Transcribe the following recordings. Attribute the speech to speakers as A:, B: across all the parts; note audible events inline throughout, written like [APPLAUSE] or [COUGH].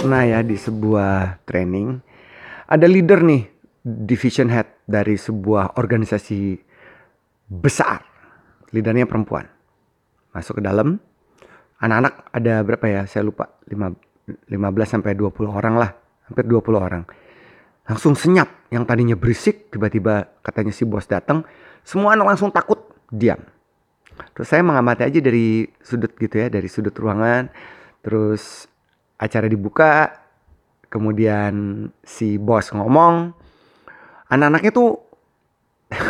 A: pernah ya di sebuah training ada leader nih division head dari sebuah organisasi besar. Leadernya perempuan. Masuk ke dalam. Anak-anak ada berapa ya? Saya lupa. 5, 15 sampai 20 orang lah. Hampir 20 orang. Langsung senyap. Yang tadinya berisik tiba-tiba katanya si bos datang. Semua anak langsung takut, diam. Terus saya mengamati aja dari sudut gitu ya, dari sudut ruangan. Terus acara dibuka, kemudian si bos ngomong, anak-anaknya tuh [LAUGHS]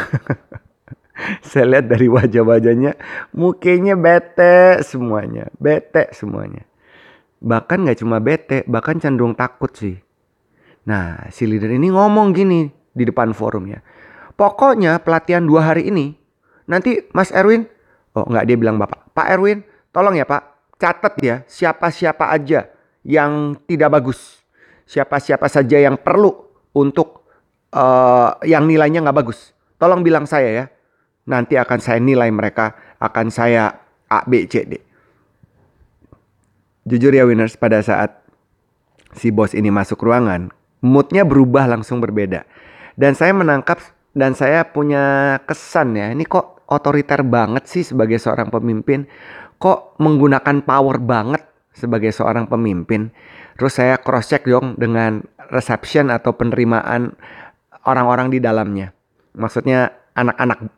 A: saya lihat dari wajah-wajahnya mukanya bete semuanya bete semuanya. Bahkan nggak cuma bete bahkan cenderung takut sih. Nah si leader ini ngomong gini di depan forum ya pokoknya pelatihan dua hari ini nanti Mas Erwin oh nggak dia bilang bapak Pak Erwin tolong ya Pak catat ya siapa-siapa aja yang tidak bagus siapa-siapa saja yang perlu untuk uh, yang nilainya nggak bagus. Tolong bilang saya ya. Nanti akan saya nilai mereka, akan saya A, B, C, D. Jujur ya winners, pada saat si bos ini masuk ruangan, moodnya berubah langsung berbeda. Dan saya menangkap dan saya punya kesan ya, ini kok otoriter banget sih sebagai seorang pemimpin. Kok menggunakan power banget sebagai seorang pemimpin. Terus saya cross check dong dengan reception atau penerimaan orang-orang di dalamnya. Maksudnya anak-anak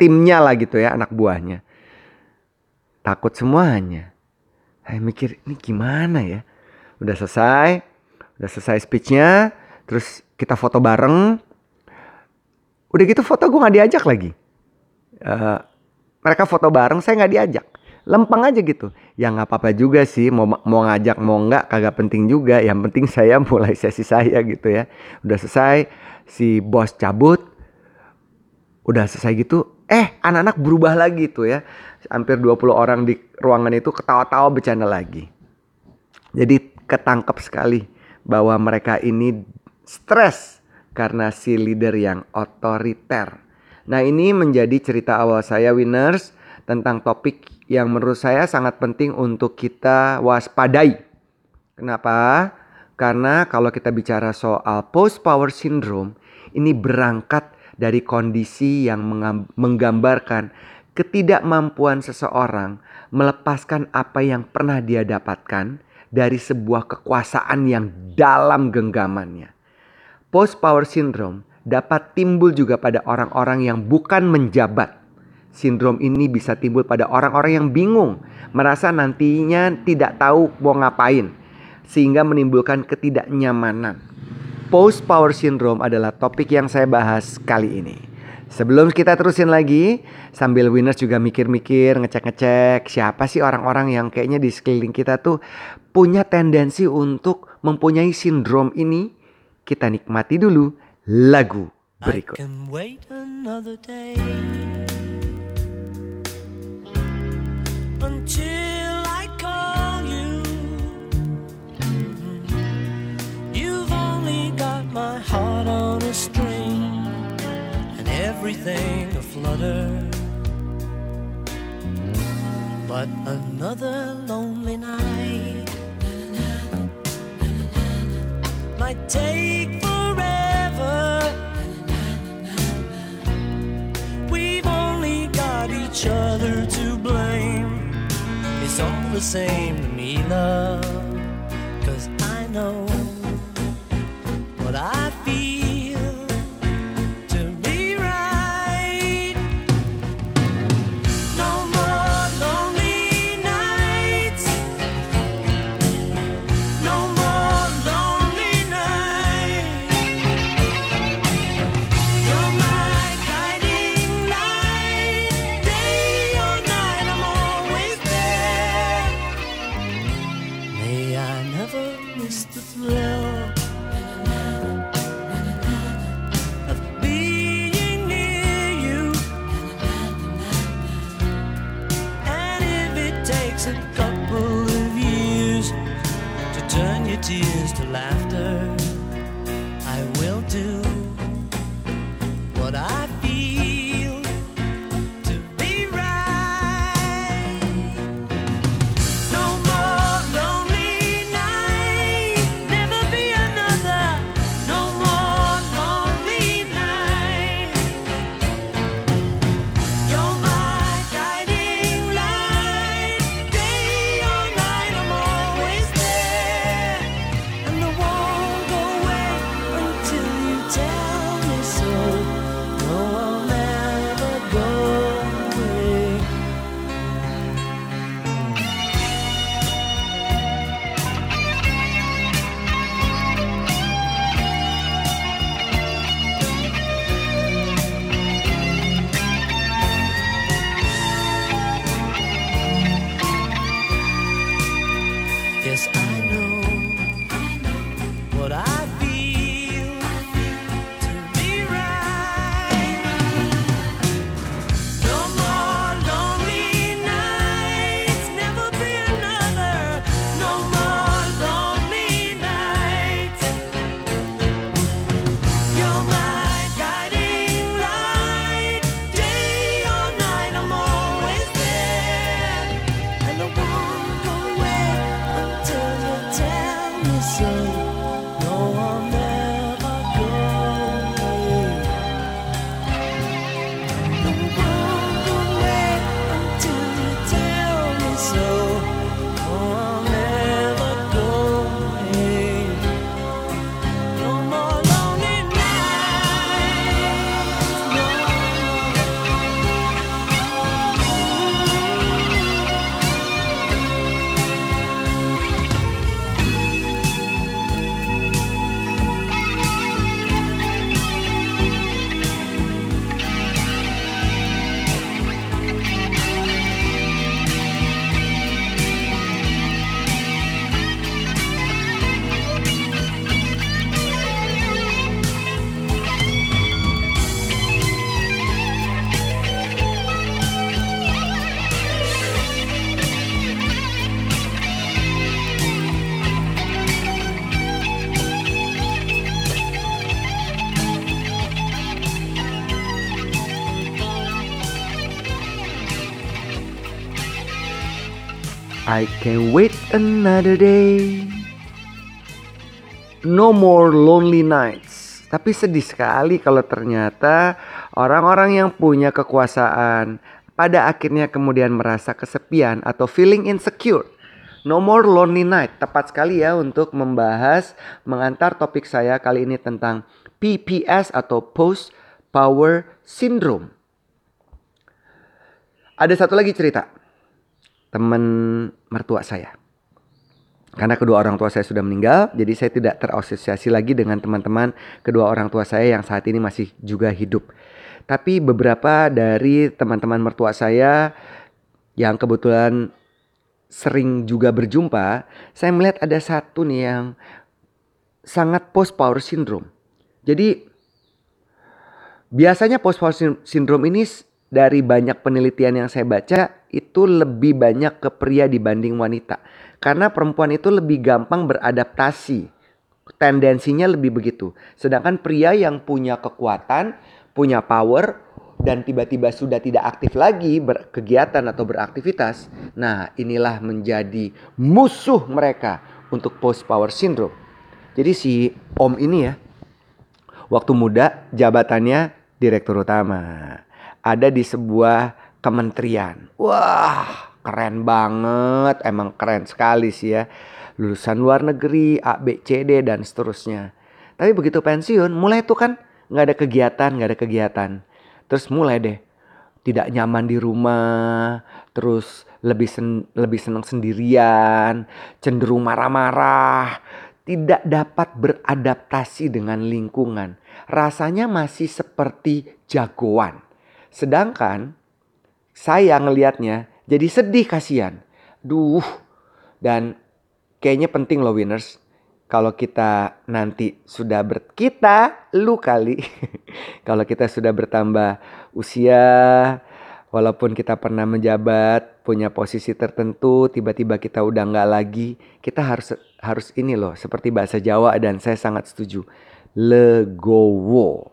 A: timnya lah gitu ya, anak buahnya. Takut semuanya. Saya mikir ini gimana ya? Udah selesai, udah selesai speechnya, terus kita foto bareng. Udah gitu foto gue gak diajak lagi. Uh, mereka foto bareng, saya nggak diajak. Lempeng aja gitu. Ya nggak apa-apa juga sih, mau mau ngajak mau nggak kagak penting juga. Yang penting [LAUGHS] saya mulai sesi saya gitu ya. Udah selesai, si bos cabut udah selesai gitu eh anak-anak berubah lagi tuh ya hampir 20 orang di ruangan itu ketawa-tawa bercanda lagi jadi ketangkep sekali bahwa mereka ini stres karena si leader yang otoriter nah ini menjadi cerita awal saya winners tentang topik yang menurut saya sangat penting untuk kita waspadai kenapa karena kalau kita bicara soal post power syndrome, ini berangkat dari kondisi yang menggambarkan ketidakmampuan seseorang melepaskan apa yang pernah dia dapatkan dari sebuah kekuasaan yang dalam genggamannya. Post power syndrome dapat timbul juga pada orang-orang yang bukan menjabat. Sindrom ini bisa timbul pada orang-orang yang bingung, merasa nantinya tidak tahu mau ngapain sehingga menimbulkan ketidaknyamanan. Post power syndrome adalah topik yang saya bahas kali ini. Sebelum kita terusin lagi, sambil winners juga mikir-mikir, ngecek-ngecek siapa sih orang-orang yang kayaknya di sekeliling kita tuh punya tendensi untuk mempunyai sindrom ini. Kita nikmati dulu lagu berikut. Everything aflutter. But another lonely night might take the same to me, love. I can wait another day. No more lonely nights. Tapi sedih sekali kalau ternyata orang-orang yang punya kekuasaan pada akhirnya kemudian merasa kesepian atau feeling insecure. No more lonely night. Tepat sekali ya untuk membahas mengantar topik saya kali ini tentang PPS atau post power syndrome. Ada satu lagi cerita teman mertua saya. Karena kedua orang tua saya sudah meninggal, jadi saya tidak terasosiasi lagi dengan teman-teman kedua orang tua saya yang saat ini masih juga hidup. Tapi beberapa dari teman-teman mertua saya yang kebetulan sering juga berjumpa, saya melihat ada satu nih yang sangat post power syndrome. Jadi biasanya post power syndrome ini dari banyak penelitian yang saya baca itu lebih banyak ke pria dibanding wanita. Karena perempuan itu lebih gampang beradaptasi. Tendensinya lebih begitu. Sedangkan pria yang punya kekuatan, punya power dan tiba-tiba sudah tidak aktif lagi berkegiatan atau beraktivitas. Nah, inilah menjadi musuh mereka untuk post power syndrome. Jadi si Om ini ya waktu muda jabatannya direktur utama ada di sebuah kementerian. Wah, keren banget, emang keren sekali sih ya. Lulusan luar negeri, A, B, C, D, dan seterusnya. Tapi begitu pensiun, mulai itu kan nggak ada kegiatan, nggak ada kegiatan. Terus mulai deh, tidak nyaman di rumah, terus lebih sen lebih senang sendirian, cenderung marah-marah, tidak dapat beradaptasi dengan lingkungan. Rasanya masih seperti jagoan. Sedangkan saya ngelihatnya jadi sedih kasihan. Duh. Dan kayaknya penting loh winners. Kalau kita nanti sudah ber kita lu kali. [LAUGHS] kalau kita sudah bertambah usia walaupun kita pernah menjabat punya posisi tertentu tiba-tiba kita udah nggak lagi kita harus harus ini loh seperti bahasa Jawa dan saya sangat setuju legowo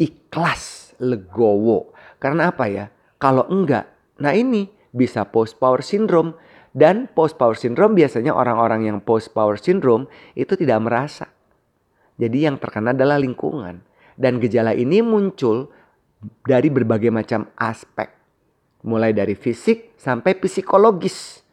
A: ikhlas legowo karena apa ya? Kalau enggak, nah ini bisa post power syndrome dan post power syndrome biasanya orang-orang yang post power syndrome itu tidak merasa. Jadi yang terkena adalah lingkungan dan gejala ini muncul dari berbagai macam aspek. Mulai dari fisik sampai psikologis.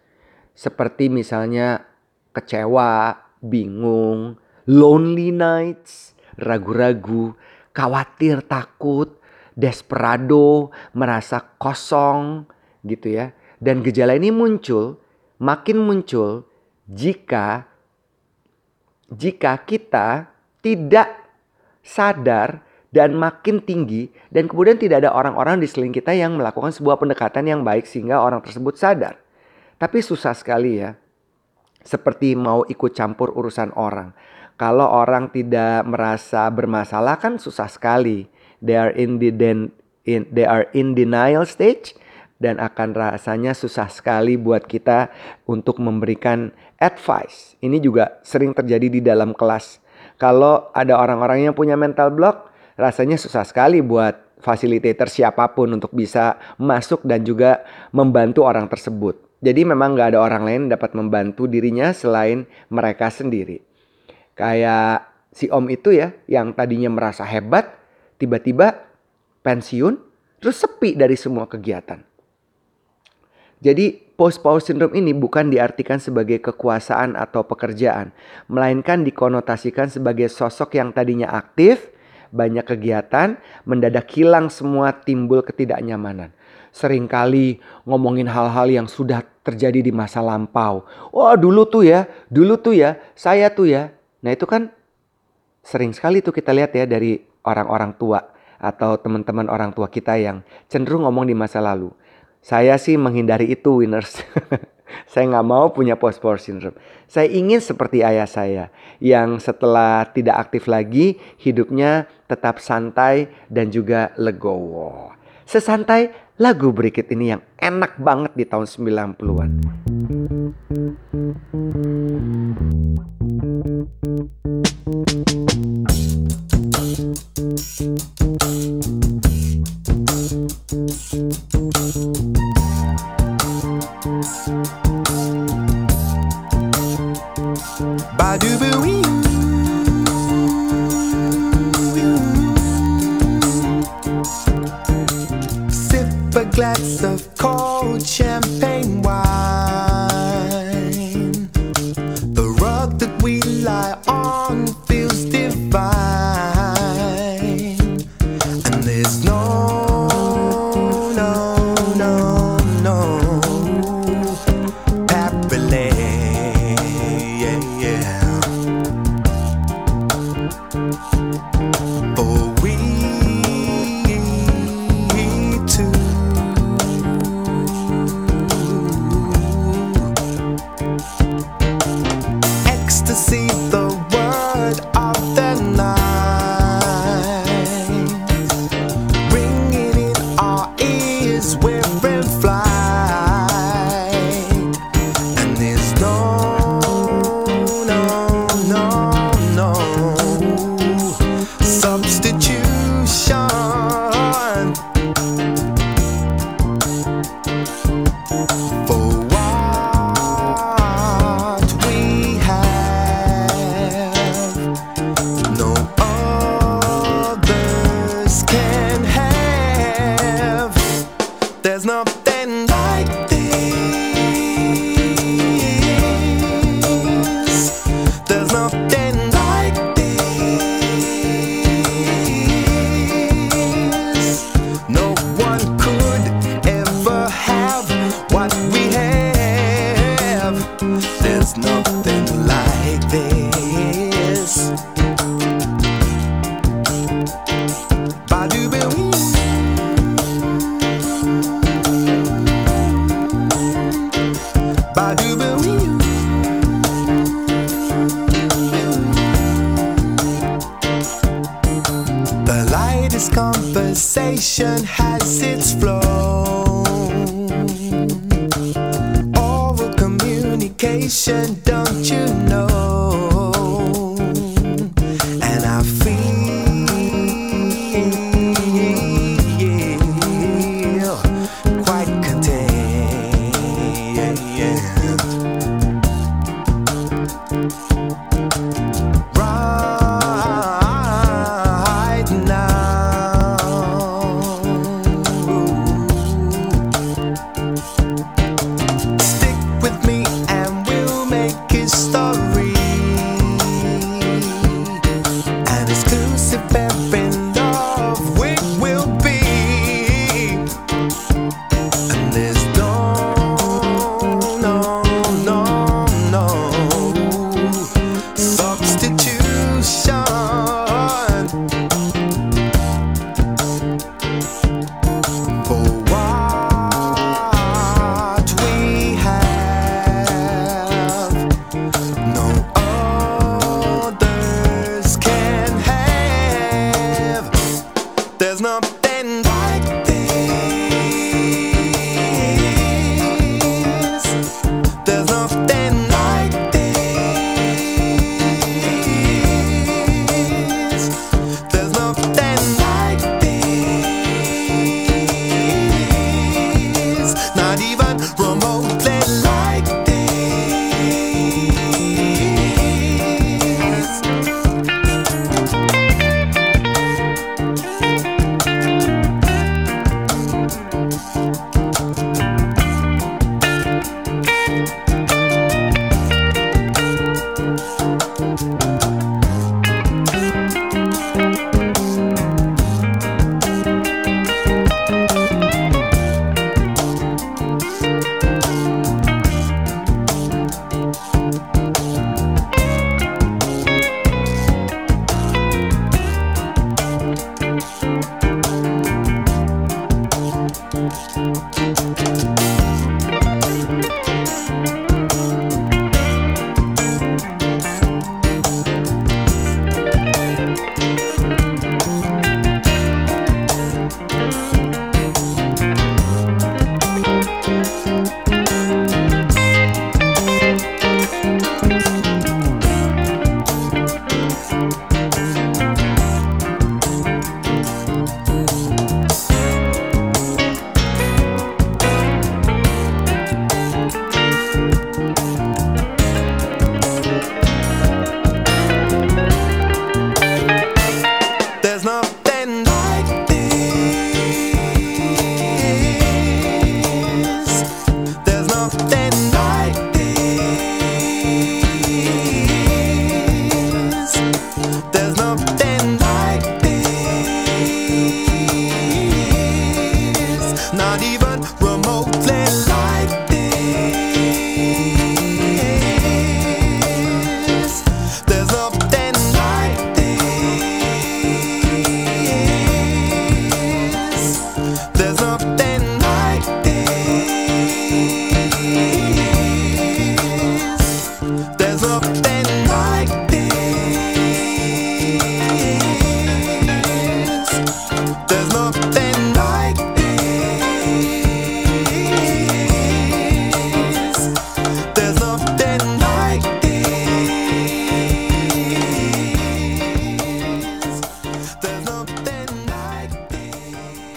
A: Seperti misalnya kecewa, bingung, lonely nights, ragu-ragu, khawatir, takut, desperado, merasa kosong gitu ya. Dan gejala ini muncul, makin muncul jika jika kita tidak sadar dan makin tinggi dan kemudian tidak ada orang-orang di sekeliling kita yang melakukan sebuah pendekatan yang baik sehingga orang tersebut sadar. Tapi susah sekali ya. Seperti mau ikut campur urusan orang. Kalau orang tidak merasa bermasalah kan susah sekali they are in the den, in, they are in denial stage dan akan rasanya susah sekali buat kita untuk memberikan advice. Ini juga sering terjadi di dalam kelas. Kalau ada orang-orang yang punya mental block, rasanya susah sekali buat fasilitator siapa pun untuk bisa masuk dan juga membantu orang tersebut. Jadi memang nggak ada orang lain dapat membantu dirinya selain mereka sendiri. Kayak si om itu ya, yang tadinya merasa hebat, tiba-tiba pensiun, terus sepi dari semua kegiatan. Jadi post power syndrome ini bukan diartikan sebagai kekuasaan atau pekerjaan, melainkan dikonotasikan sebagai sosok yang tadinya aktif, banyak kegiatan, mendadak hilang semua timbul ketidaknyamanan. Seringkali ngomongin hal-hal yang sudah terjadi di masa lampau. Wah oh, dulu tuh ya, dulu tuh ya, saya tuh ya. Nah itu kan sering sekali tuh kita lihat ya dari orang-orang tua atau teman-teman orang tua kita yang cenderung ngomong di masa lalu. Saya sih menghindari itu winners. [LAUGHS] saya nggak mau punya post power syndrome. Saya ingin seperti ayah saya yang setelah tidak aktif lagi hidupnya tetap santai dan juga legowo. Sesantai lagu berikut ini yang enak banget di tahun 90-an.
B: There's nothing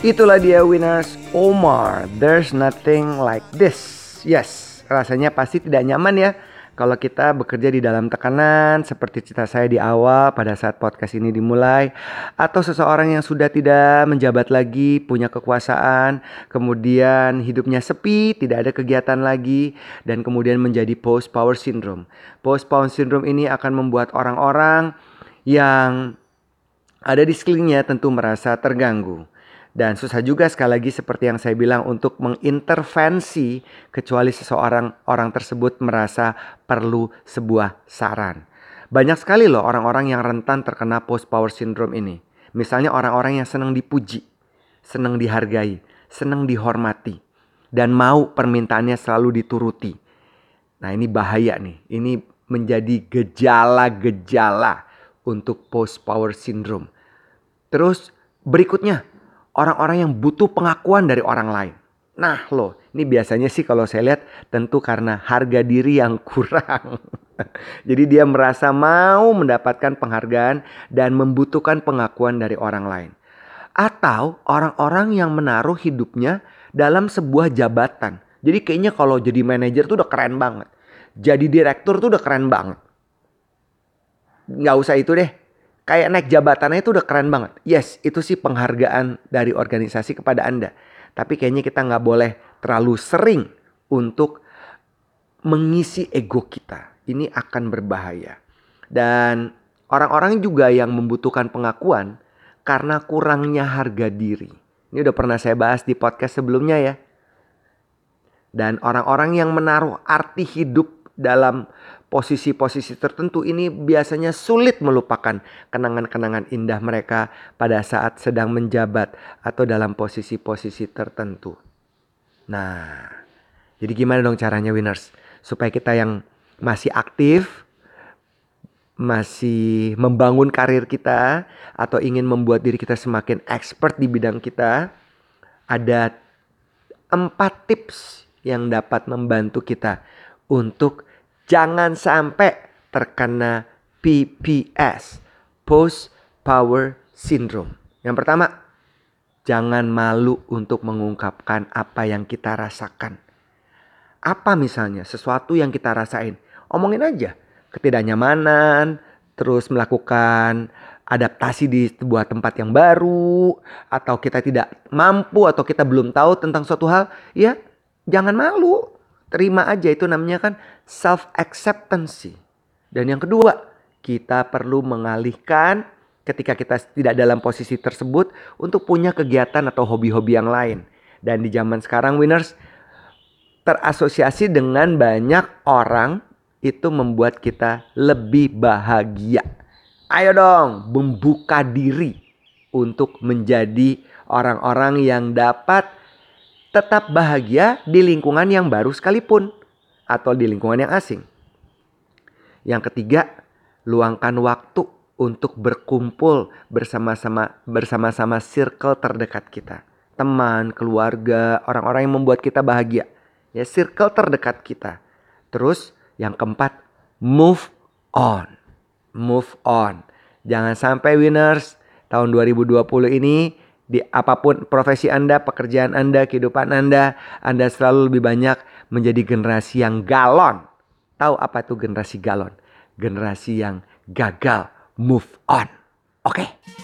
A: Itulah dia winners Omar. There's nothing like this. Yes, rasanya pasti tidak nyaman ya kalau kita bekerja di dalam tekanan seperti cerita saya di awal pada saat podcast ini dimulai atau seseorang yang sudah tidak menjabat lagi, punya kekuasaan, kemudian hidupnya sepi, tidak ada kegiatan lagi dan kemudian menjadi post power syndrome. Post power syndrome ini akan membuat orang-orang yang ada di sekelilingnya tentu merasa terganggu. Dan susah juga sekali lagi seperti yang saya bilang untuk mengintervensi kecuali seseorang orang tersebut merasa perlu sebuah saran. Banyak sekali loh orang-orang yang rentan terkena post power syndrome ini. Misalnya orang-orang yang senang dipuji, senang dihargai, senang dihormati dan mau permintaannya selalu dituruti. Nah, ini bahaya nih. Ini menjadi gejala-gejala untuk post power syndrome. Terus berikutnya orang-orang yang butuh pengakuan dari orang lain. Nah loh, ini biasanya sih kalau saya lihat tentu karena harga diri yang [LAUGHS] kurang. Jadi dia merasa mau mendapatkan penghargaan dan membutuhkan pengakuan dari orang lain. Atau orang-orang yang menaruh hidupnya dalam sebuah jabatan. Jadi kayaknya kalau jadi manajer tuh udah keren banget. Jadi direktur tuh udah keren banget. Nggak usah itu deh kayak naik jabatannya itu udah keren banget. Yes, itu sih penghargaan dari organisasi kepada Anda. Tapi kayaknya kita nggak boleh terlalu sering untuk mengisi ego kita. Ini akan berbahaya. Dan orang-orang juga yang membutuhkan pengakuan karena kurangnya harga diri. Ini udah pernah saya bahas di podcast sebelumnya ya. Dan orang-orang yang menaruh arti hidup dalam posisi-posisi tertentu ini biasanya sulit melupakan kenangan-kenangan indah mereka pada saat sedang menjabat atau dalam posisi-posisi tertentu. Nah, jadi gimana dong caranya winners? Supaya kita yang masih aktif, masih membangun karir kita atau ingin membuat diri kita semakin expert di bidang kita, ada empat tips yang dapat membantu kita untuk Jangan sampai terkena PPS, Post Power Syndrome. Yang pertama, jangan malu untuk mengungkapkan apa yang kita rasakan. Apa misalnya sesuatu yang kita rasain, omongin aja. Ketidaknyamanan, terus melakukan adaptasi di sebuah tempat yang baru, atau kita tidak mampu atau kita belum tahu tentang suatu hal, ya jangan malu Terima aja itu namanya kan self acceptance. Dan yang kedua, kita perlu mengalihkan ketika kita tidak dalam posisi tersebut untuk punya kegiatan atau hobi-hobi yang lain. Dan di zaman sekarang winners terasosiasi dengan banyak orang itu membuat kita lebih bahagia. Ayo dong, membuka diri untuk menjadi orang-orang yang dapat tetap bahagia di lingkungan yang baru sekalipun atau di lingkungan yang asing. Yang ketiga, luangkan waktu untuk berkumpul bersama-sama bersama-sama circle terdekat kita. Teman, keluarga, orang-orang yang membuat kita bahagia. Ya, circle terdekat kita. Terus yang keempat, move on. Move on. Jangan sampai winners tahun 2020 ini di apa pun profesi Anda, pekerjaan Anda, kehidupan Anda, Anda selalu lebih banyak menjadi generasi yang galon. Tahu apa itu generasi galon? Generasi yang gagal move on. Oke. Okay?